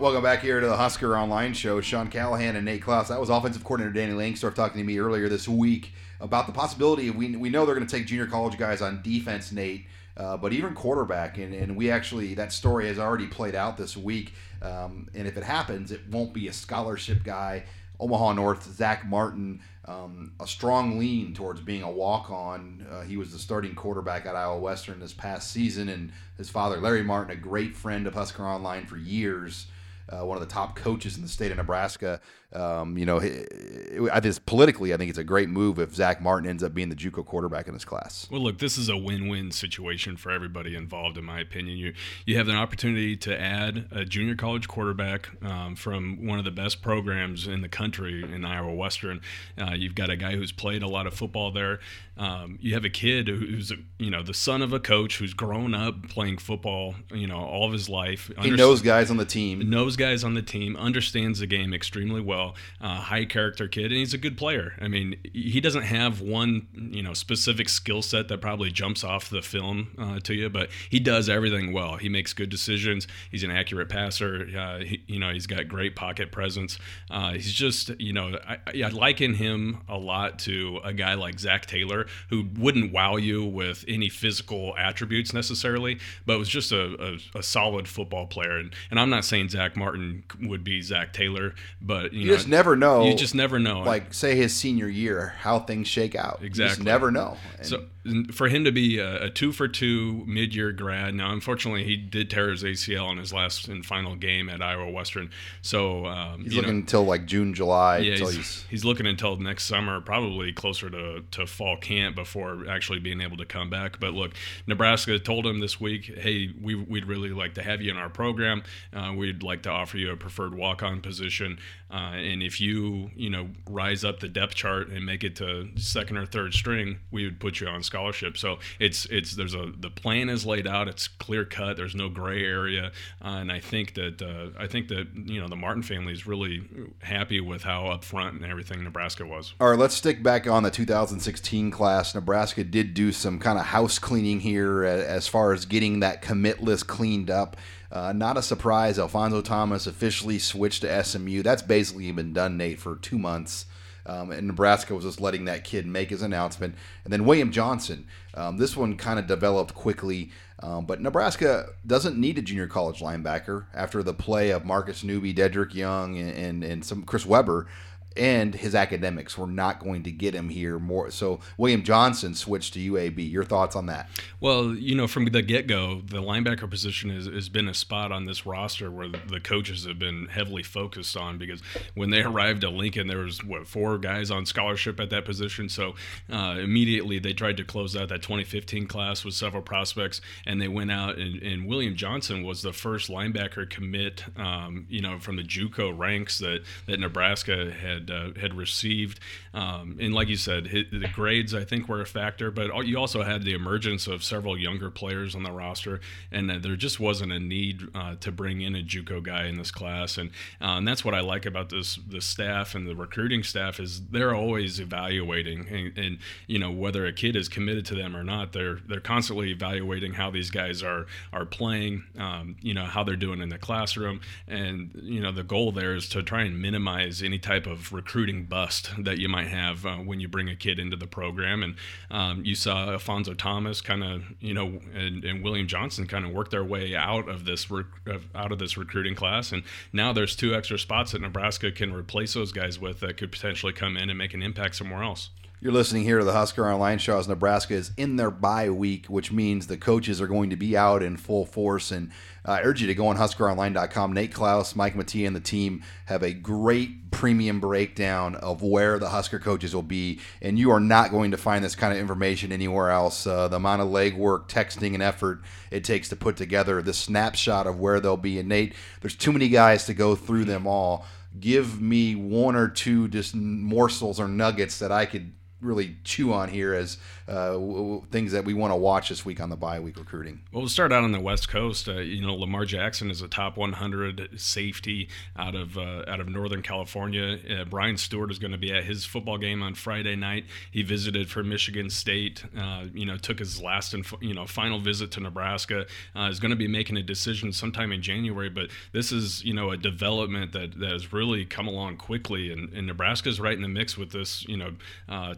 Welcome back here to the Husker Online Show. Sean Callahan and Nate Clouse. That was offensive coordinator Danny Langsdorf talking to me earlier this week about the possibility. We, we know they're going to take junior college guys on defense, Nate, uh, but even quarterback. And, and we actually, that story has already played out this week. Um, and if it happens, it won't be a scholarship guy. Omaha North, Zach Martin, um, a strong lean towards being a walk on. Uh, he was the starting quarterback at Iowa Western this past season, and his father, Larry Martin, a great friend of Husker Online for years uh, one of the top coaches in the state of Nebraska. Um, you know, I just politically, I think it's a great move if Zach Martin ends up being the JUCO quarterback in this class. Well, look, this is a win-win situation for everybody involved, in my opinion. You you have an opportunity to add a junior college quarterback um, from one of the best programs in the country in Iowa Western. Uh, you've got a guy who's played a lot of football there. Um, you have a kid who's you know the son of a coach who's grown up playing football, you know, all of his life. He knows guys on the team. Knows guys on the team. Understands the game extremely well. Uh, high character kid, and he's a good player. I mean, he doesn't have one you know specific skill set that probably jumps off the film uh, to you, but he does everything well. He makes good decisions. He's an accurate passer. Uh, he, you know, he's got great pocket presence. Uh, he's just you know, I, I liken him a lot to a guy like Zach Taylor, who wouldn't wow you with any physical attributes necessarily, but was just a, a, a solid football player. And, and I'm not saying Zach Martin would be Zach Taylor, but you, You know, just never know. You just never know. Like, say his senior year, how things shake out. You Exactly. just never know. And so for him to be a, a two for two mid year grad, now unfortunately he did tear his ACL in his last and final game at Iowa Western. So um, he's looking know, until like June, July. yeah, until he's, he's, he's looking until next summer, probably closer to, to fall camp before actually being able to come back. But look, Nebraska told him this week, hey, we, we'd really like to have you in our program. Uh, we'd like to offer you a preferred walk on position. Uh, and if you, you know, rise up the depth chart and make it to second or third string, we would put you on scholarship. So it's it's there's a the plan is laid out. It's clear cut. There's no gray area. Uh, and I think that uh, I think that you know the Martin family is really happy with how upfront and everything Nebraska was. All right, let's stick back on the 2016 class. Nebraska did do some kind of house cleaning here as far as getting that commit list cleaned up. Uh, not a surprise, Alfonso Thomas officially switched to SMU. That's basically been done, Nate, for two months. Um, and Nebraska was just letting that kid make his announcement. And then William Johnson. Um, this one kind of developed quickly. Um, but Nebraska doesn't need a junior college linebacker after the play of Marcus Newby, Dedrick Young, and, and, and some Chris Weber and his academics were not going to get him here more. So William Johnson switched to UAB. Your thoughts on that? Well, you know, from the get go, the linebacker position has, has been a spot on this roster where the coaches have been heavily focused on because when they arrived at Lincoln, there was what four guys on scholarship at that position. So uh, immediately they tried to close out that 2015 class with several prospects, and they went out and, and William Johnson was the first linebacker commit, um, you know, from the JUCO ranks that that Nebraska had uh, had received. Um, and like you said, hit, the grades I think were a factor, but you also had the emergence of several younger players on the roster, and there just wasn't a need uh, to bring in a JUCO guy in this class, and uh, and that's what I like about this the staff and the recruiting staff is they're always evaluating, and, and you know whether a kid is committed to them or not, they're they're constantly evaluating how these guys are are playing, um, you know how they're doing in the classroom, and you know the goal there is to try and minimize any type of recruiting bust that you might have uh, when you bring a kid into the program. And um, you saw Alfonso Thomas kind of, you know, and, and, William Johnson kind of work their way out of this rec- out of this recruiting class. And now there's two extra spots that Nebraska can replace those guys with that could potentially come in and make an impact somewhere else. You're listening here to the Husker Online Show as Nebraska is in their bye week, which means the coaches are going to be out in full force. And I urge you to go on HuskerOnline.com. Nate Clouse, Mike Mattia, and the team have a great premium breakdown of where the Husker coaches will be. And you are not going to find this kind of information anywhere else. Uh, the amount of legwork, texting, and effort it takes to put together the snapshot of where they'll be. And Nate, there's too many guys to go through them all. Give me one or two just morsels or nuggets that I could really chew on here as uh, things that we want to watch this week on the bye week recruiting? Well, we'll start out on the West Coast. Uh, you know, Lamar Jackson is a top 100 safety out of uh, out of Northern California. Uh, Brian Stewart is going to be at his football game on Friday night. He visited for Michigan State. Uh, you know, took his last and you know final visit to Nebraska. Uh, is going to be making a decision sometime in January. But this is you know a development that, that has really come along quickly, and, and is right in the mix with this you know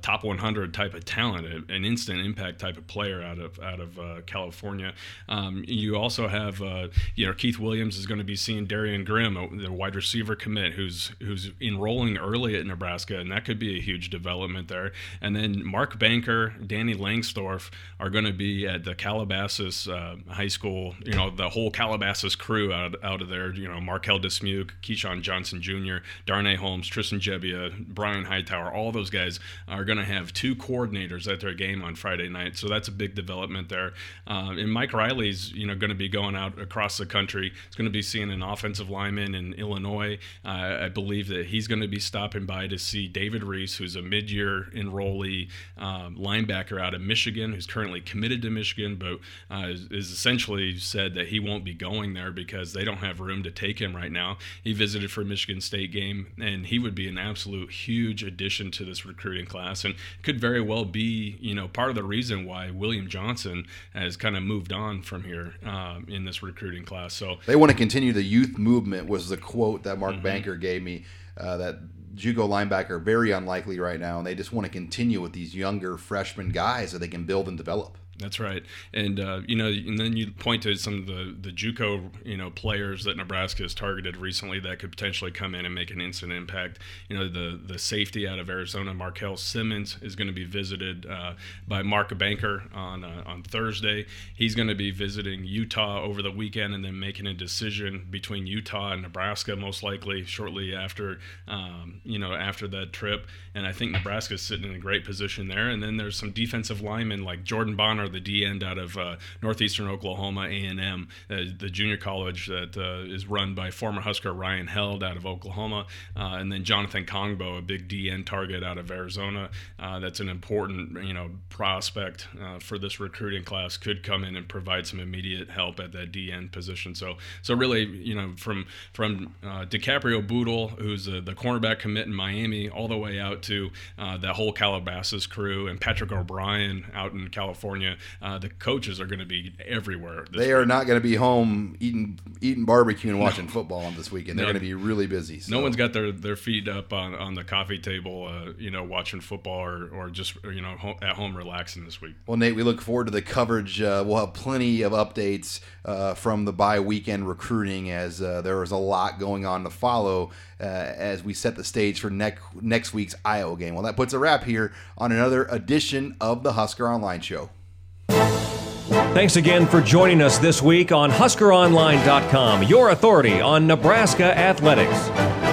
top 100 type of talent, an instant impact type of player out of out of uh, California. Um, you also have uh, you know Keith Williams is going to be seeing Darian Grimm, the wide receiver commit, who's who's enrolling early at Nebraska, and that could be a huge development there. And then Mark Banker, Danny Langsdorf are going to be at the Calabasas uh, High School. You know the whole Calabasas crew out, out of there. You know Marquel Dismuke, Keyshawn Johnson Jr., Darnay Holmes, Tristan Gebbia, Brian Hightower, all those guys are going to have two coordinators at their game on Friday night, so that's a big development there. Uh, and Mike Riley's, you know, going to be going out across the country. He's going to be seeing an offensive lineman in Illinois. Uh, I believe that he's going to be stopping by to see David Reese, who's a mid-year enrollee um, linebacker out of Michigan, who's currently committed to Michigan, but uh, is, is essentially said that he won't be going there because they don't have room to take him right now. He visited for Michigan State game, and he would be an absolute huge addition to this recruiting class. And could very well be, you know, part of the reason why William Johnson has kind of moved on from here um, in this recruiting class. So they want to continue the youth movement. Was the quote that Mark mm-hmm. Banker gave me uh, that JUCO linebacker very unlikely right now, and they just want to continue with these younger freshman guys that they can build and develop. That's right, and uh, you know, and then you point to some of the the JUCO you know players that Nebraska has targeted recently that could potentially come in and make an instant impact. You know, the the safety out of Arizona, Markel Simmons, is going to be visited uh, by Mark Banker on uh, on Thursday. He's going to be visiting Utah over the weekend and then making a decision between Utah and Nebraska, most likely shortly after um, you know after that trip. And I think Nebraska is sitting in a great position there. And then there's some defensive linemen like Jordan Bonner the D end out of uh, northeastern Oklahoma A&M, uh, the junior college that uh, is run by former Husker Ryan Held out of Oklahoma, uh, and then Jonathan Kongbo, a big D end target out of Arizona. Uh, that's an important you know prospect for this recruiting class. Could come in and provide some immediate help at that D end position. So so really you know from from DiCaprio Bootle, who's the cornerback commit in Miami, all the way out to that whole Calabasas crew and Patrick O'Brien out in California uh, the coaches are going to be everywhere. They week. are not going to be home eating eating barbecue and watching no. football on this weekend. They're no. going to be really busy. So. No one's got their, their feet up on, on the coffee table, uh, you know, watching football or, or just you know home, at home relaxing this week. Well, Nate, we look forward to the coverage. Uh, we'll have plenty of updates uh, from the bye weekend recruiting as uh, there is a lot going on to follow. Uh, as we set the stage for next next week's Iowa game. Well, that puts a wrap here on another edition of the Husker Online Show. Thanks again for joining us this week on HuskerOnline.com, your authority on Nebraska athletics.